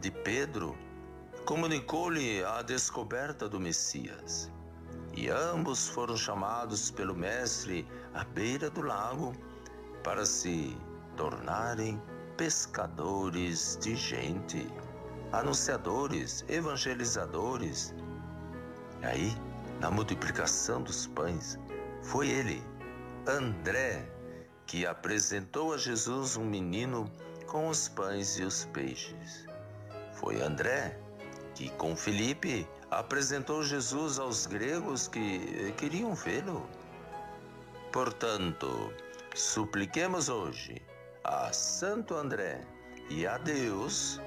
de Pedro, comunicou-lhe a descoberta do Messias. E ambos foram chamados pelo Mestre à beira do lago para se tornarem pescadores de gente, anunciadores, evangelizadores. E aí, na multiplicação dos pães, foi ele, André, que apresentou a Jesus um menino com os pães e os peixes. Foi André que, com Felipe, apresentou Jesus aos gregos que queriam vê-lo. Portanto, supliquemos hoje a Santo André e a Deus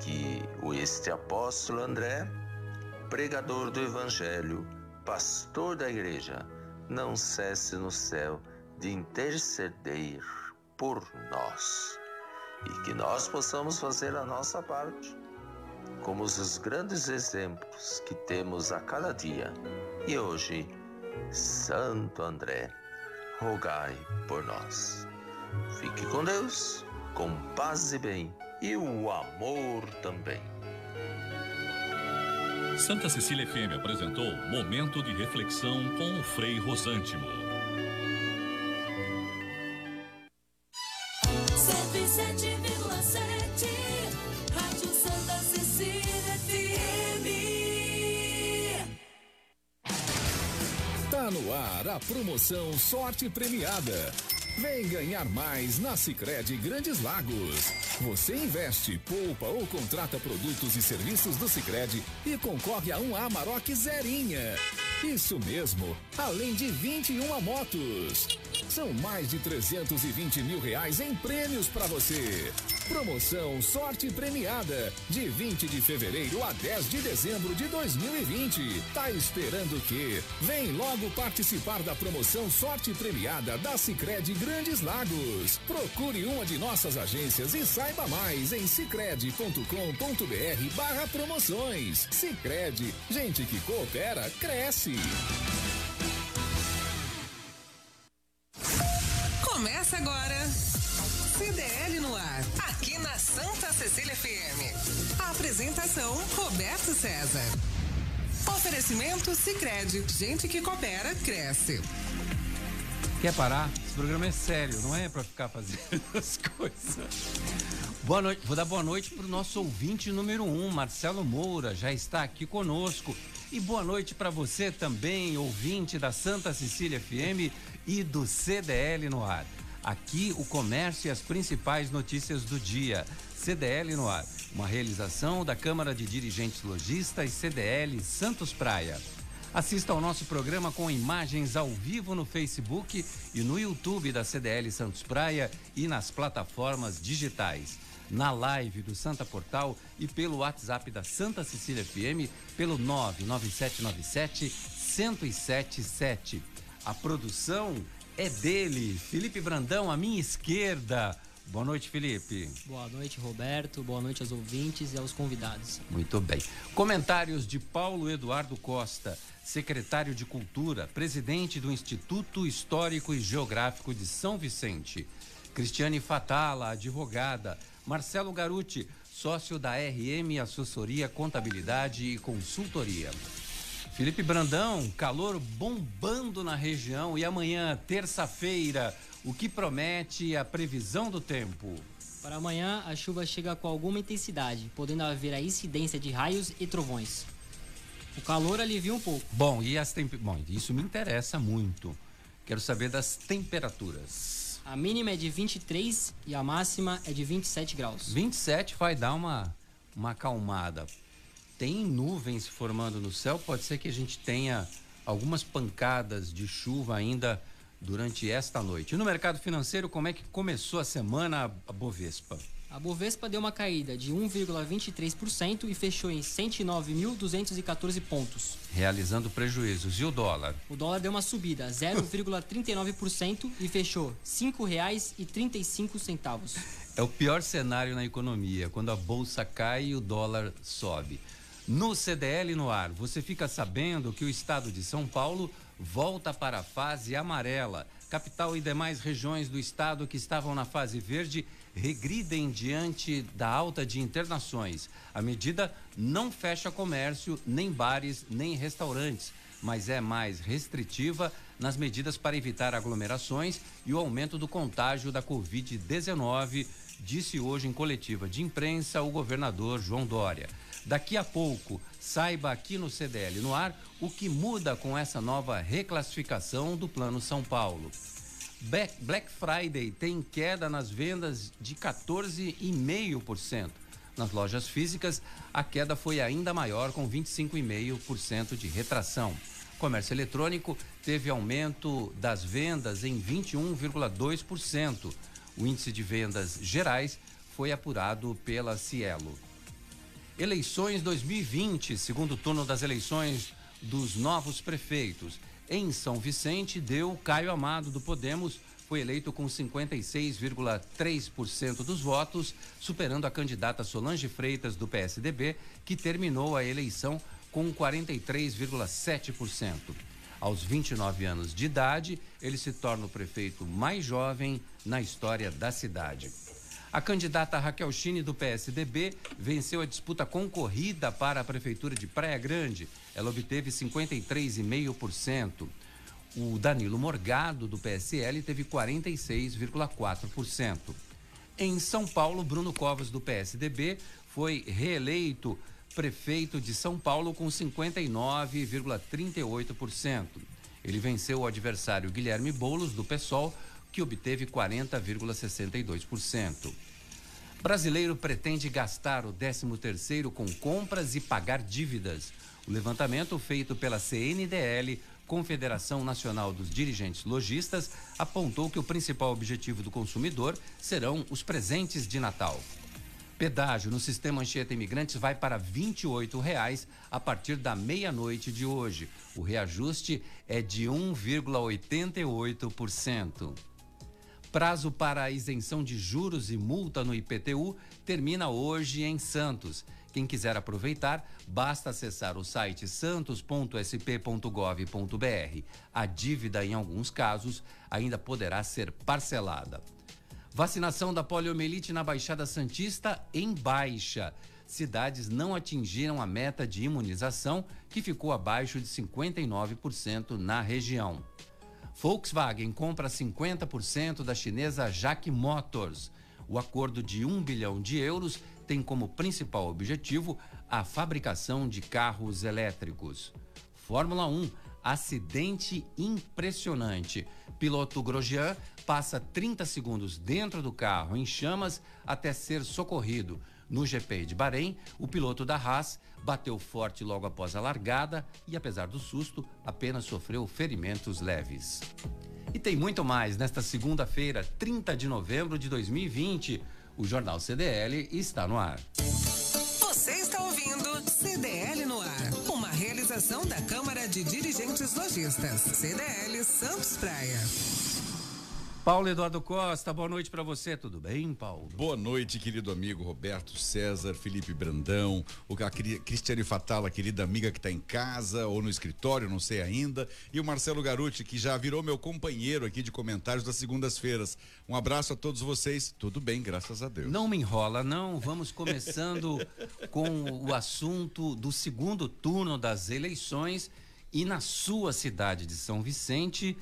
que o este apóstolo André, pregador do Evangelho, pastor da igreja, não cesse no céu de interceder por nós e que nós possamos fazer a nossa parte como os grandes exemplos que temos a cada dia. E hoje, Santo André, rogai por nós. Fique com Deus, com paz e bem, e o amor também. Santa Cecília FM apresentou Momento de Reflexão com o Frei Rosântimo. Promoção Sorte Premiada. Vem ganhar mais na Sicredi Grandes Lagos. Você investe, poupa ou contrata produtos e serviços do Sicredi e concorre a um Amarok Zerinha. Isso mesmo, além de 21 motos. São mais de 320 mil reais em prêmios para você. Promoção Sorte Premiada, de 20 de fevereiro a 10 de dezembro de 2020. Tá esperando o quê? Vem logo participar da promoção Sorte Premiada da Sicredi Grandes Lagos. Procure uma de nossas agências e saiba mais em sicredi.com.br barra promoções. Sicredi, gente que coopera, cresce. Cecília FM. Apresentação Roberto César. Oferecimento Sicredi, gente que coopera cresce. Quer parar? Esse programa é sério, não é para ficar fazendo as coisas. Boa noite, vou dar boa noite para o nosso ouvinte número um, Marcelo Moura, já está aqui conosco. E boa noite para você também, ouvinte da Santa Cecília FM e do CDL no ar. Aqui o comércio e as principais notícias do dia. CDL no ar, uma realização da Câmara de Dirigentes Logistas CDL Santos Praia. Assista ao nosso programa com imagens ao vivo no Facebook e no YouTube da CDL Santos Praia e nas plataformas digitais. Na live do Santa Portal e pelo WhatsApp da Santa Cecília FM pelo 99797 1077. A produção é dele, Felipe Brandão, à minha esquerda. Boa noite, Felipe. Boa noite, Roberto. Boa noite aos ouvintes e aos convidados. Muito bem. Comentários de Paulo Eduardo Costa, secretário de Cultura, presidente do Instituto Histórico e Geográfico de São Vicente. Cristiane Fatala, advogada. Marcelo Garuti, sócio da RM Assessoria Contabilidade e Consultoria. Felipe Brandão, calor bombando na região e amanhã, terça-feira, o que promete a previsão do tempo? Para amanhã, a chuva chega com alguma intensidade, podendo haver a incidência de raios e trovões. O calor alivia um pouco. Bom, e as temp... Bom, isso me interessa muito. Quero saber das temperaturas. A mínima é de 23 e a máxima é de 27 graus. 27 vai dar uma, uma acalmada tem nuvens formando no céu, pode ser que a gente tenha algumas pancadas de chuva ainda durante esta noite. E no mercado financeiro, como é que começou a semana a Bovespa? A Bovespa deu uma caída de 1,23% e fechou em 109.214 pontos. Realizando prejuízos. E o dólar? O dólar deu uma subida, 0,39% e fechou R$ 5,35. É o pior cenário na economia, quando a bolsa cai e o dólar sobe. No CDL no ar, você fica sabendo que o estado de São Paulo volta para a fase amarela. Capital e demais regiões do estado que estavam na fase verde regridem diante da alta de internações. A medida não fecha comércio, nem bares, nem restaurantes, mas é mais restritiva nas medidas para evitar aglomerações e o aumento do contágio da Covid-19, disse hoje em coletiva de imprensa o governador João Dória. Daqui a pouco, saiba aqui no CDL no ar o que muda com essa nova reclassificação do Plano São Paulo. Black Friday tem queda nas vendas de 14,5%. Nas lojas físicas, a queda foi ainda maior, com 25,5% de retração. Comércio eletrônico teve aumento das vendas em 21,2%. O índice de vendas gerais foi apurado pela Cielo. Eleições 2020, segundo turno das eleições dos novos prefeitos. Em São Vicente, deu Caio Amado do Podemos, foi eleito com 56,3% dos votos, superando a candidata Solange Freitas do PSDB, que terminou a eleição com 43,7%. Aos 29 anos de idade, ele se torna o prefeito mais jovem na história da cidade. A candidata Raquel Chine, do PSDB, venceu a disputa concorrida para a Prefeitura de Praia Grande. Ela obteve 53,5%. O Danilo Morgado, do PSL, teve 46,4%. Em São Paulo, Bruno Covas, do PSDB, foi reeleito prefeito de São Paulo com 59,38%. Ele venceu o adversário Guilherme Boulos, do PSOL, que obteve 40,62%. Brasileiro pretende gastar o 13º com compras e pagar dívidas. O levantamento feito pela CNDL, Confederação Nacional dos Dirigentes Logistas, apontou que o principal objetivo do consumidor serão os presentes de Natal. Pedágio no sistema Anchieta Imigrantes vai para R$ 28,00 a partir da meia-noite de hoje. O reajuste é de 1,88%. Prazo para a isenção de juros e multa no IPTU termina hoje em Santos. Quem quiser aproveitar, basta acessar o site santos.sp.gov.br. A dívida, em alguns casos, ainda poderá ser parcelada. Vacinação da poliomielite na Baixada Santista em baixa. Cidades não atingiram a meta de imunização, que ficou abaixo de 59% na região. Volkswagen compra 50% da chinesa Jack Motors. O acordo de 1 bilhão de euros tem como principal objetivo a fabricação de carros elétricos. Fórmula 1, acidente impressionante. Piloto Grosjean passa 30 segundos dentro do carro em chamas até ser socorrido. No GP de Bahrein, o piloto da Haas bateu forte logo após a largada e, apesar do susto, apenas sofreu ferimentos leves. E tem muito mais nesta segunda-feira, 30 de novembro de 2020. O Jornal CDL está no ar. Você está ouvindo CDL no ar, uma realização da Câmara de Dirigentes Lojistas, CDL Santos Praia. Paulo Eduardo Costa, boa noite para você, tudo bem, Paulo? Boa noite, querido amigo Roberto César, Felipe Brandão, o a Cristiane Fatala, querida amiga que está em casa ou no escritório, não sei ainda, e o Marcelo Garuti, que já virou meu companheiro aqui de comentários das segundas-feiras. Um abraço a todos vocês, tudo bem, graças a Deus. Não me enrola, não, vamos começando com o assunto do segundo turno das eleições e na sua cidade de São Vicente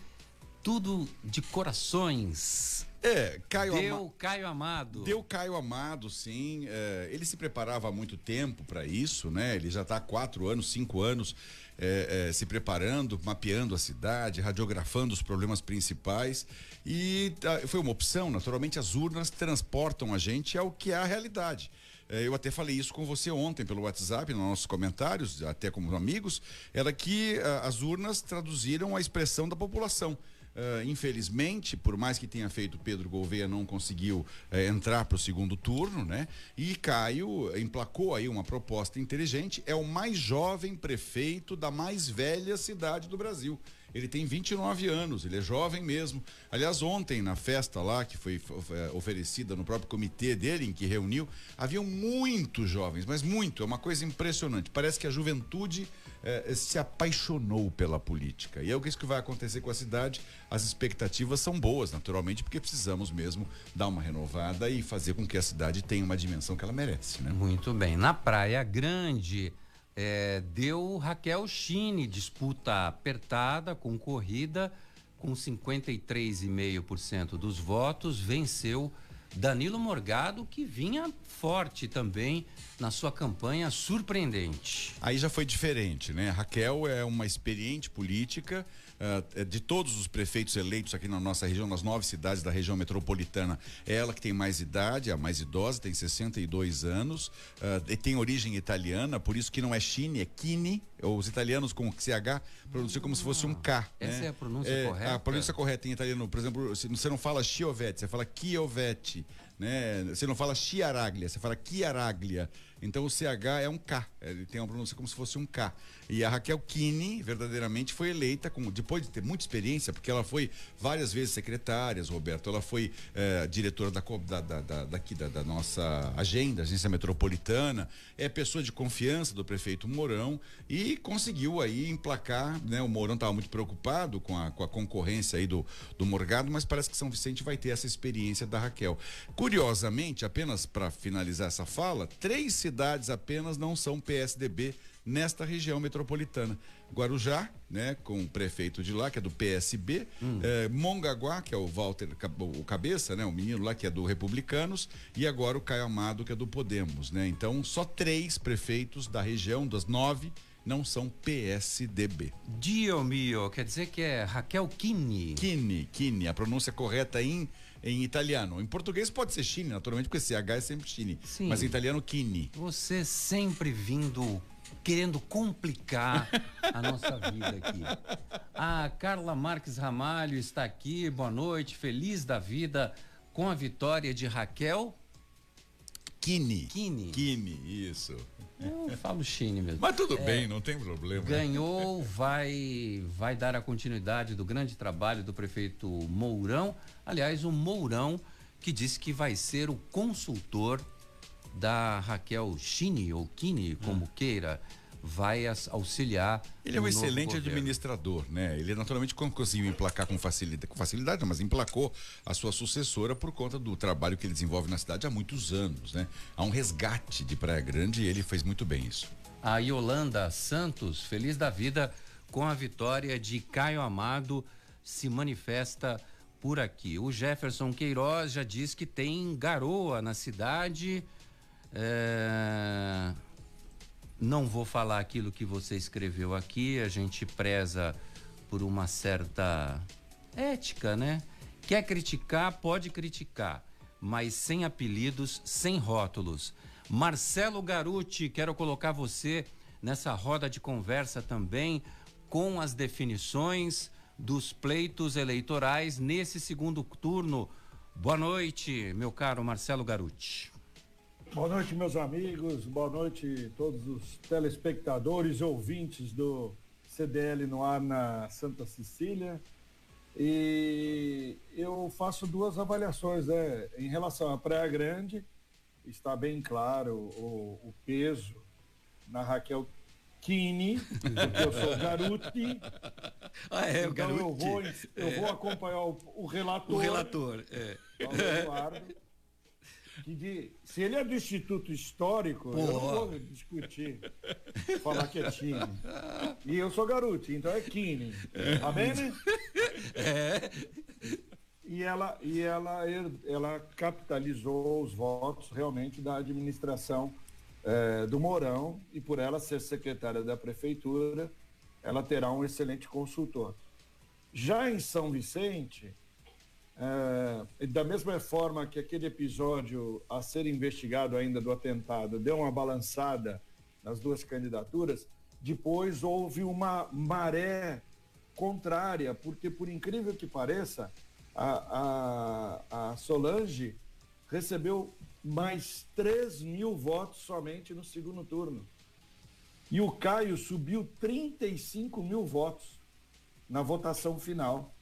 tudo de corações. É, Caio Deu Ama... Caio Amado. Deu Caio Amado, sim. É, ele se preparava há muito tempo para isso, né? Ele já está há quatro anos, cinco anos é, é, se preparando, mapeando a cidade, radiografando os problemas principais. E tá, foi uma opção, naturalmente, as urnas transportam a gente ao que é a realidade. É, eu até falei isso com você ontem pelo WhatsApp, nos nossos comentários, até como amigos, era que uh, as urnas traduziram a expressão da população. Uh, infelizmente, por mais que tenha feito Pedro Gouveia, não conseguiu uh, entrar para o segundo turno, né? E Caio emplacou aí uma proposta inteligente. É o mais jovem prefeito da mais velha cidade do Brasil. Ele tem 29 anos, ele é jovem mesmo. Aliás, ontem na festa lá, que foi é, oferecida no próprio comitê dele, em que reuniu, haviam muitos jovens, mas muito, é uma coisa impressionante. Parece que a juventude eh, se apaixonou pela política. E é o que isso que vai acontecer com a cidade. As expectativas são boas, naturalmente, porque precisamos mesmo dar uma renovada e fazer com que a cidade tenha uma dimensão que ela merece. Né? Muito bem. Na Praia Grande. É, deu Raquel Chine, disputa apertada, concorrida, com 53,5% dos votos, venceu Danilo Morgado, que vinha forte também na sua campanha surpreendente. Aí já foi diferente, né? Raquel é uma experiente política. Uh, de todos os prefeitos eleitos aqui na nossa região, nas nove cidades da região metropolitana, é ela que tem mais idade, a mais idosa, tem 62 anos, uh, e tem origem italiana, por isso que não é Chine, é Kini. Os italianos com CH pronunciam como se fosse um K. Essa né? é a pronúncia é, correta? A pronúncia correta em italiano, por exemplo, você não fala Chiovetti, você fala Chiovetti né? Você não fala Chiaraglia, você fala Chiaraglia. Então o CH é um K, ele tem uma pronúncia como se fosse um K. E a Raquel Kine, verdadeiramente, foi eleita, com, depois de ter muita experiência, porque ela foi várias vezes secretária, Roberto, ela foi é, diretora da, da, da, daqui, da, da nossa agenda, agência metropolitana, é pessoa de confiança do prefeito Mourão e conseguiu aí emplacar, né? O Mourão estava muito preocupado com a, com a concorrência aí do, do Morgado, mas parece que São Vicente vai ter essa experiência da Raquel. Curiosamente, apenas para finalizar essa fala, três cidades apenas não são PSDB nesta região metropolitana. Guarujá, né, com o prefeito de lá, que é do PSB, hum. eh, Mongaguá, que é o Walter, o cabeça, né, o menino lá que é do Republicanos, e agora o Caio Amado, que é do Podemos, né? Então, só três prefeitos da região, das nove, não são PSDB. Dio mio, quer dizer que é Raquel Kini. Kini, Kini, a pronúncia correta em em italiano. Em português pode ser Chine, naturalmente, porque CH é sempre Chine. Sim. Mas em italiano, Kini. Você sempre vindo querendo complicar a nossa vida aqui. A Carla Marques Ramalho está aqui, boa noite, feliz da vida com a vitória de Raquel. Kini. Kini. Kini, isso. Eu falo Chine mesmo. Mas tudo é, bem, não tem problema. Ganhou, vai, vai dar a continuidade do grande trabalho do prefeito Mourão. Aliás, o Mourão que disse que vai ser o consultor da Raquel Chini ou Kini, como hum. queira, vai auxiliar. Ele é um excelente governo. administrador, né? Ele naturalmente conseguiu emplacar com facilidade, com facilidade, mas emplacou a sua sucessora por conta do trabalho que ele desenvolve na cidade há muitos anos, né? Há um resgate de Praia Grande e ele fez muito bem isso. A Yolanda Santos, feliz da vida com a vitória de Caio Amado, se manifesta por aqui. O Jefferson Queiroz já diz que tem garoa na cidade. É... Não vou falar aquilo que você escreveu aqui, a gente preza por uma certa ética, né? Quer criticar, pode criticar, mas sem apelidos, sem rótulos. Marcelo Garuti, quero colocar você nessa roda de conversa também com as definições dos pleitos eleitorais nesse segundo turno. Boa noite, meu caro Marcelo Garuti. Boa noite, meus amigos. Boa noite todos os telespectadores ouvintes do CDL no ar na Santa Cecília. E eu faço duas avaliações, né? Em relação à Praia Grande, está bem claro o, o peso na Raquel Kini, porque eu sou Garuti. Ah, é, então o eu vou, eu é. vou acompanhar o, o relator. O relator, é. Eduardo. Que de, se ele é do Instituto Histórico, Pô. eu não vou discutir. Falar que é Tine. E eu sou garoto, então é Kine. Tá bem, É. E ela, e ela, ela capitalizou os votos realmente da administração é, do Mourão e por ela ser secretária da prefeitura, ela terá um excelente consultor. Já em São Vicente, é, da mesma forma que aquele episódio a ser investigado ainda do atentado deu uma balançada nas duas candidaturas, depois houve uma maré contrária, porque por incrível que pareça, a, a, a Solange recebeu mais 3 mil votos somente no segundo turno. E o Caio subiu 35 mil votos. na votação final.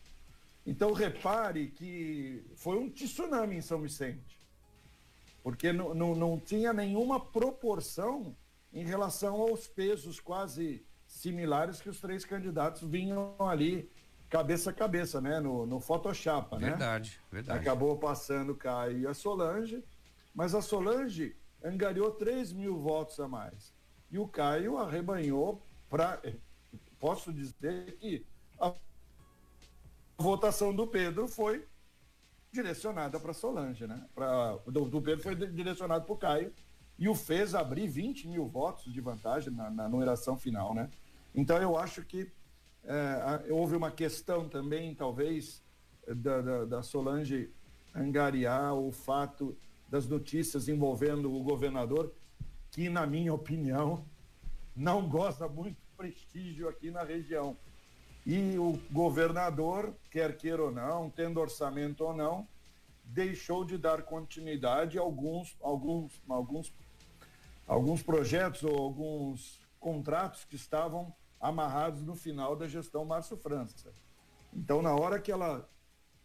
Então repare que foi um tsunami em São Vicente, porque não, não, não tinha nenhuma proporção em relação aos pesos quase similares que os três candidatos vinham ali cabeça a cabeça, né? No, no Photoshop, né? Verdade, verdade. Acabou passando Caio e a Solange, mas a Solange angariou 3 mil votos a mais. E o Caio arrebanhou para. Posso dizer que a votação do Pedro foi direcionada para Solange, né? Pra, do, do Pedro foi direcionado para o Caio e o fez abrir 20 mil votos de vantagem na, na numeração final, né? Então eu acho que é, houve uma questão também, talvez, da, da, da, Solange angariar o fato das notícias envolvendo o governador, que, na minha opinião, não goza muito prestígio aqui na região. E o governador, quer queira ou não, tendo orçamento ou não, deixou de dar continuidade a alguns, alguns, alguns, alguns projetos ou alguns contratos que estavam amarrados no final da gestão Márcio França. Então, na hora que ela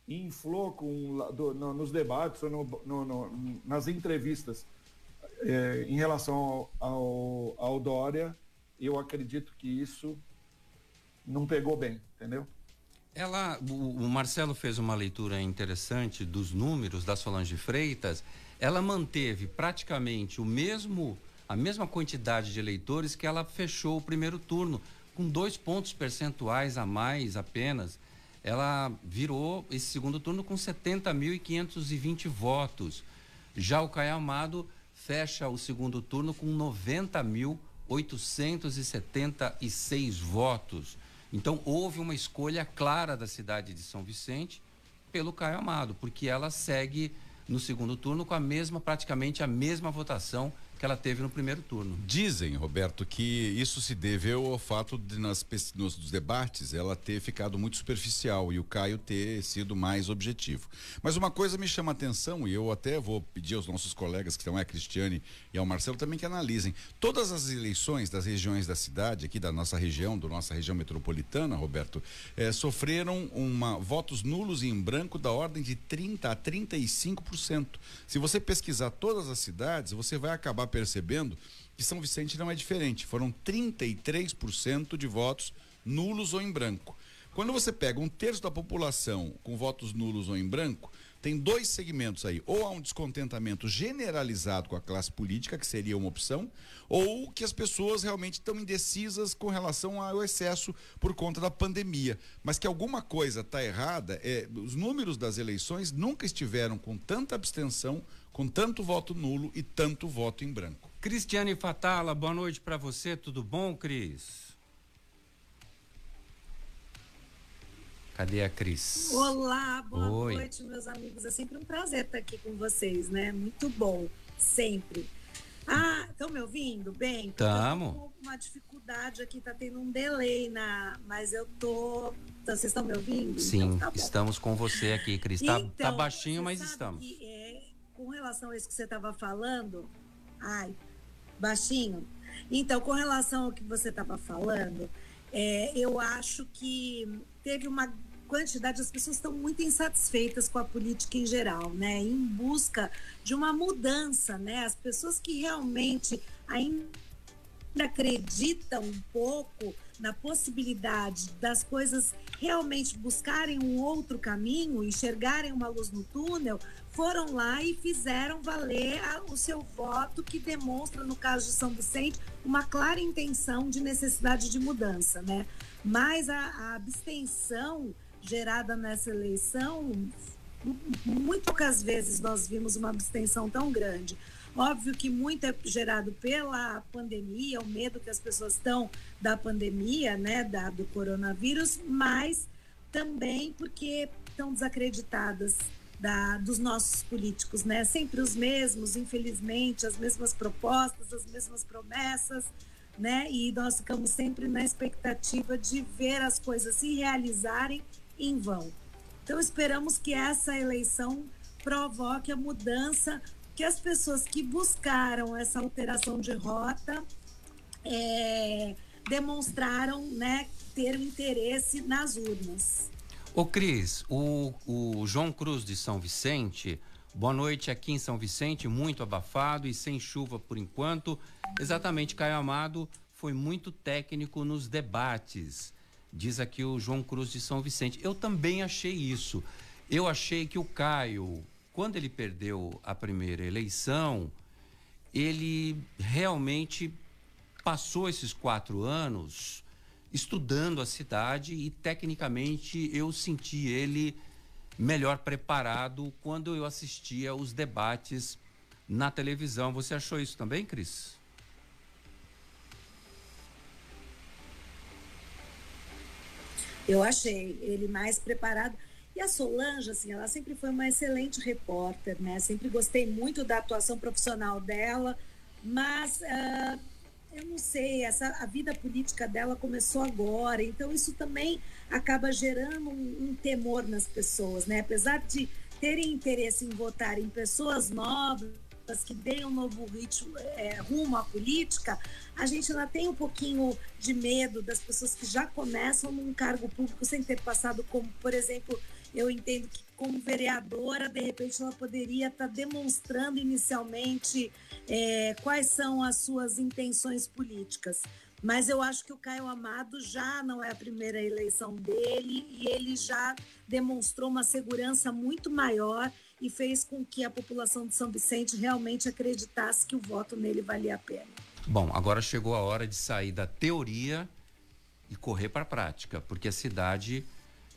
inflou com, do, no, nos debates ou no, no, nas entrevistas é, em relação ao, ao, ao Dória, eu acredito que isso não pegou bem, entendeu? Ela, o, o, Marcelo fez uma leitura interessante dos números da Solange Freitas. Ela manteve praticamente o mesmo, a mesma quantidade de eleitores que ela fechou o primeiro turno com dois pontos percentuais a mais apenas, ela virou esse segundo turno com 70.520 votos. Já o Caio Amado fecha o segundo turno com 90.876 votos. Então houve uma escolha clara da cidade de São Vicente pelo Caio Amado, porque ela segue no segundo turno com a mesma, praticamente a mesma votação que ela teve no primeiro turno. Dizem, Roberto, que isso se deveu ao fato de nas nos debates ela ter ficado muito superficial e o Caio ter sido mais objetivo. Mas uma coisa me chama a atenção e eu até vou pedir aos nossos colegas que estão a Cristiane e ao Marcelo também que analisem. Todas as eleições das regiões da cidade, aqui da nossa região, da nossa região metropolitana, Roberto, eh, sofreram uma votos nulos e em branco da ordem de 30 a 35%. Se você pesquisar todas as cidades, você vai acabar percebendo que São Vicente não é diferente. Foram 33% de votos nulos ou em branco. Quando você pega um terço da população com votos nulos ou em branco, tem dois segmentos aí. Ou há um descontentamento generalizado com a classe política, que seria uma opção, ou que as pessoas realmente estão indecisas com relação ao excesso por conta da pandemia. Mas que alguma coisa está errada, é, os números das eleições nunca estiveram com tanta abstenção com tanto voto nulo e tanto voto em branco. Cristiane Fatala, boa noite para você, tudo bom, Cris? Cadê a Cris? Olá, boa Oi. noite, meus amigos. É sempre um prazer estar aqui com vocês, né? Muito bom, sempre. Ah, estão me ouvindo bem? Estamos. com uma dificuldade aqui, tá tendo um delay na, mas eu tô, então, vocês estão me ouvindo? Sim, então, tá estamos com você aqui, Cris. Tá, então, tá baixinho, mas estamos. Que, é, com relação a isso que você estava falando, ai, baixinho. Então, com relação ao que você estava falando, é, eu acho que teve uma quantidade, as pessoas estão muito insatisfeitas com a política em geral, né? Em busca de uma mudança, né? As pessoas que realmente ainda acreditam um pouco na possibilidade das coisas realmente buscarem um outro caminho, enxergarem uma luz no túnel, foram lá e fizeram valer a, o seu voto, que demonstra, no caso de São Vicente, uma clara intenção de necessidade de mudança, né? Mas a, a abstenção gerada nessa eleição, muito poucas vezes nós vimos uma abstenção tão grande. Óbvio que muito é gerado pela pandemia, o medo que as pessoas estão da pandemia, né, da, do coronavírus, mas também porque estão desacreditadas da, dos nossos políticos, né? Sempre os mesmos, infelizmente, as mesmas propostas, as mesmas promessas, né? E nós ficamos sempre na expectativa de ver as coisas se realizarem em vão. Então, esperamos que essa eleição provoque a mudança, que as pessoas que buscaram essa alteração de rota é, demonstraram, né, ter o interesse nas urnas. Ô Cris, o, o João Cruz de São Vicente, boa noite aqui em São Vicente, muito abafado e sem chuva por enquanto. Exatamente, Caio Amado foi muito técnico nos debates, diz aqui o João Cruz de São Vicente. Eu também achei isso. Eu achei que o Caio, quando ele perdeu a primeira eleição, ele realmente passou esses quatro anos estudando a cidade e tecnicamente eu senti ele melhor preparado quando eu assistia os debates na televisão. Você achou isso também, Cris? Eu achei ele mais preparado. E a Solange, assim, ela sempre foi uma excelente repórter, né? Sempre gostei muito da atuação profissional dela, mas uh, eu não sei, essa, a vida política dela começou agora, então isso também acaba gerando um, um temor nas pessoas, né? Apesar de terem interesse em votar em pessoas novas, que deem um novo ritmo, é, rumo à política, a gente ainda tem um pouquinho de medo das pessoas que já começam num cargo público sem ter passado como, por exemplo, eu entendo que como vereadora, de repente ela poderia estar tá demonstrando inicialmente é, quais são as suas intenções políticas. Mas eu acho que o Caio Amado já não é a primeira eleição dele e ele já demonstrou uma segurança muito maior e fez com que a população de São Vicente realmente acreditasse que o voto nele valia a pena. Bom, agora chegou a hora de sair da teoria e correr para a prática, porque a cidade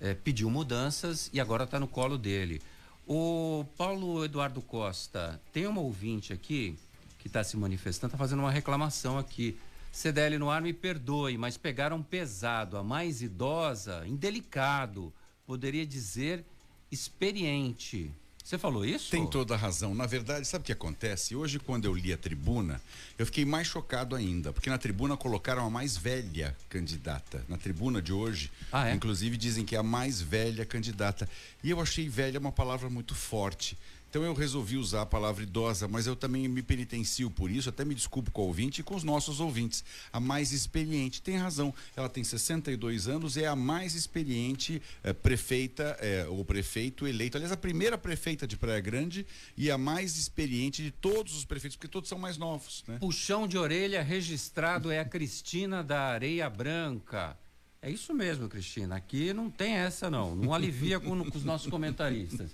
é, pediu mudanças e agora está no colo dele. O Paulo Eduardo Costa, tem uma ouvinte aqui que está se manifestando, está fazendo uma reclamação aqui. CDL no ar, me perdoe, mas pegaram pesado, a mais idosa, indelicado, poderia dizer experiente. Você falou isso? Tem toda a razão. Na verdade, sabe o que acontece? Hoje, quando eu li a tribuna, eu fiquei mais chocado ainda, porque na tribuna colocaram a mais velha candidata. Na tribuna de hoje, ah, é? inclusive, dizem que é a mais velha candidata. E eu achei velha uma palavra muito forte. Então eu resolvi usar a palavra idosa, mas eu também me penitencio por isso, até me desculpo com o ouvinte e com os nossos ouvintes. A mais experiente, tem razão, ela tem 62 anos, é a mais experiente é, prefeita, é, ou prefeito eleito, aliás, a primeira prefeita de Praia Grande e a mais experiente de todos os prefeitos, porque todos são mais novos. Né? Puxão de orelha registrado é a Cristina da Areia Branca. É isso mesmo, Cristina. Aqui não tem essa, não. Não alivia com, com os nossos comentaristas.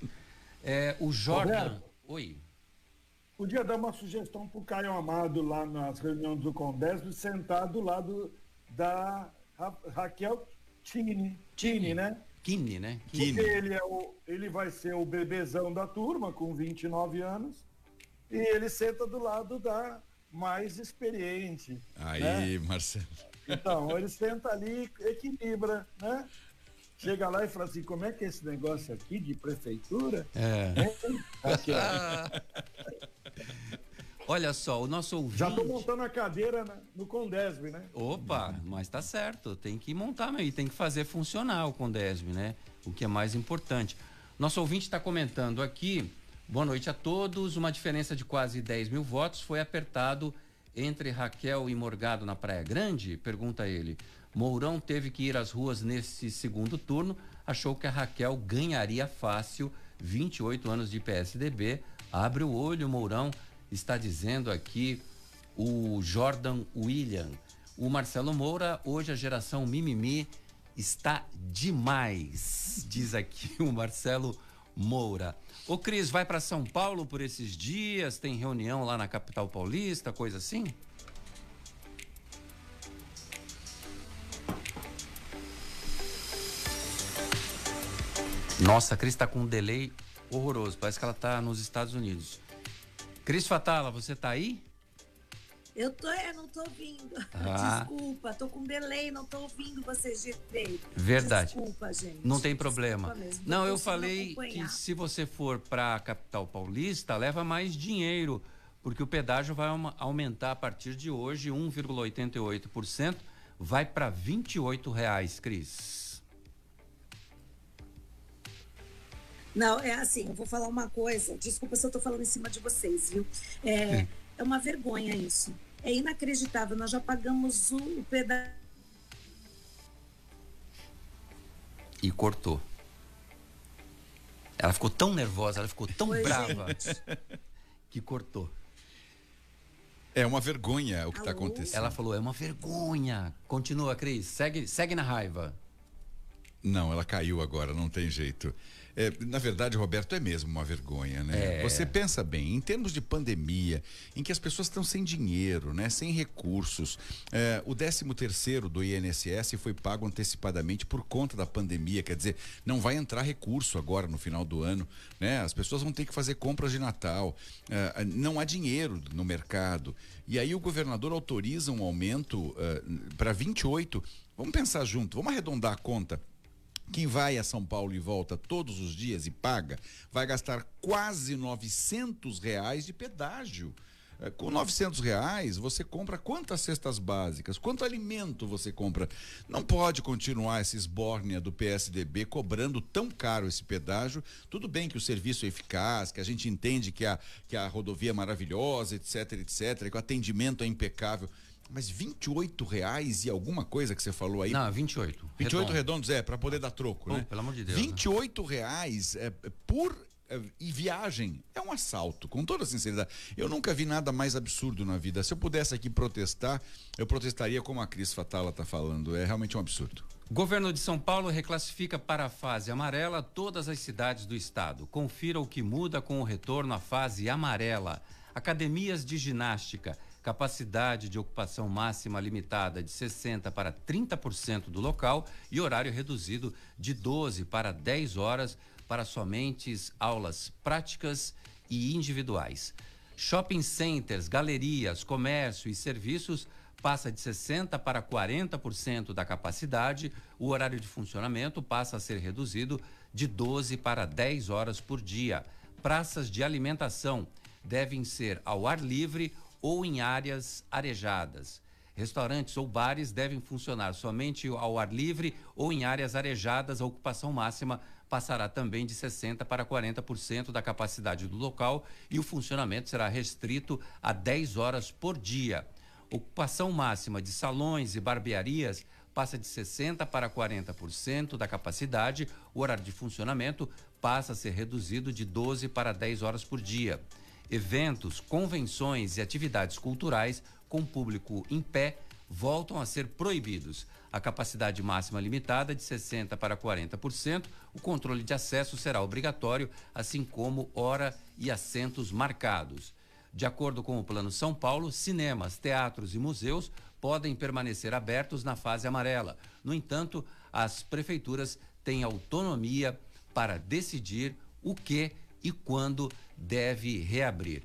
É, o Jordan. Roberto, Oi. Podia dar uma sugestão para o Caio Amado lá nas reuniões do Condesb sentar do lado da Ra Raquel Tini. Tini, né? Kine, né? Kine. Porque ele, é o, ele vai ser o bebezão da turma, com 29 anos, e ele senta do lado da mais experiente. Aí, né? Marcelo. Então, ele senta ali equilibra, né? Chega lá e fala assim, como é que é esse negócio aqui de prefeitura? É. Aqui, Olha só, o nosso ouvinte... Já estou montando a cadeira no Condesb, né? Opa, mas tá certo, tem que montar mesmo, tem que fazer funcionar o Condesb, né? O que é mais importante. Nosso ouvinte está comentando aqui, boa noite a todos, uma diferença de quase 10 mil votos foi apertado entre Raquel e Morgado na Praia Grande? Pergunta ele. Mourão teve que ir às ruas nesse segundo turno, achou que a Raquel ganharia fácil, 28 anos de PSDB. Abre o olho, Mourão, está dizendo aqui o Jordan William. O Marcelo Moura, hoje a geração mimimi está demais, diz aqui o Marcelo Moura. O Cris vai para São Paulo por esses dias, tem reunião lá na capital paulista, coisa assim? Nossa, a Cris está com um delay horroroso. Parece que ela está nos Estados Unidos. Cris Fatala, você está aí? Eu tô, eu não tô ouvindo. Ah. Desculpa, tô com delay, não tô ouvindo vocês direito. Verdade. Desculpa, gente. Não tem problema. Não, eu falei que se você for para a capital paulista, leva mais dinheiro, porque o pedágio vai aumentar a partir de hoje 1,88%, vai para 28 reais, Cris. Não, é assim, eu vou falar uma coisa. Desculpa se eu estou falando em cima de vocês, viu? É, é uma vergonha isso. É inacreditável. Nós já pagamos o, o pedaço E cortou. Ela ficou tão nervosa, ela ficou tão Oi, brava que cortou. É uma vergonha o que está acontecendo. Ela falou: é uma vergonha. Continua, Cris. Segue, segue na raiva. Não, ela caiu agora, não tem jeito. É, na verdade, Roberto, é mesmo uma vergonha, né? É. Você pensa bem, em termos de pandemia, em que as pessoas estão sem dinheiro, né? Sem recursos. É, o 13 terceiro do INSS foi pago antecipadamente por conta da pandemia, quer dizer, não vai entrar recurso agora no final do ano, né? As pessoas vão ter que fazer compras de Natal. É, não há dinheiro no mercado. E aí o governador autoriza um aumento para 28. Vamos pensar junto, vamos arredondar a conta. Quem vai a São Paulo e volta todos os dias e paga, vai gastar quase 900 reais de pedágio. Eh, Com 900 reais, você compra quantas cestas básicas? Quanto alimento você compra? Não pode continuar essa esbórnia do PSDB cobrando tão caro esse pedágio. Tudo bem que o serviço é eficaz, que a gente entende que a, que a rodovia é maravilhosa, etc, etc, que o atendimento é impecável. Mas 28 reais e alguma coisa que você falou aí Não, 28. 28 Redondo. redondos, é, para poder dar troco, Oh, né? pelo amor de Deus, né? 28 reais é, é, por é, e viagem é um assalto, com toda sinceridade. Eu nunca vi nada mais absurdo na vida. Se eu pudesse aqui protestar, eu protestaria como a Cris Fatala está falando. É realmente um absurdo. Governo de São Paulo reclassifica para a fase amarela todas as cidades do estado. Confira o que muda com o retorno à fase amarela. Academias de ginástica, capacidade de ocupação máxima limitada de 60 para 30% do local e horário reduzido de 12 para 10 horas para somente aulas práticas e individuais. Shopping centers, galerias, comércio e serviços passa de 60% para 40% da capacidade, o horário de funcionamento passa a ser reduzido de 12 para 10 horas por dia. Praças de alimentação devem ser ao ar livre ou em áreas arejadas. Restaurantes ou bares devem funcionar somente ao ar livre ou em áreas arejadas. A ocupação máxima passará também de 60% para 40% da capacidade do local e o funcionamento será restrito a 10 horas por dia. Ocupação máxima de salões e barbearias passa de 60% para 40% da capacidade. O horário de funcionamento passa a ser reduzido de 12 para 10 horas por dia. Eventos, convenções e atividades culturais com público em pé voltam a ser proibidos. A capacidade máxima limitada de 60% para 40%. O controle de acesso será obrigatório, assim como hora e assentos marcados. De acordo com o Plano São Paulo, cinemas, teatros e museus podem permanecer abertos na fase amarela. No entanto, as prefeituras têm autonomia para decidir o que e quando deve reabrir.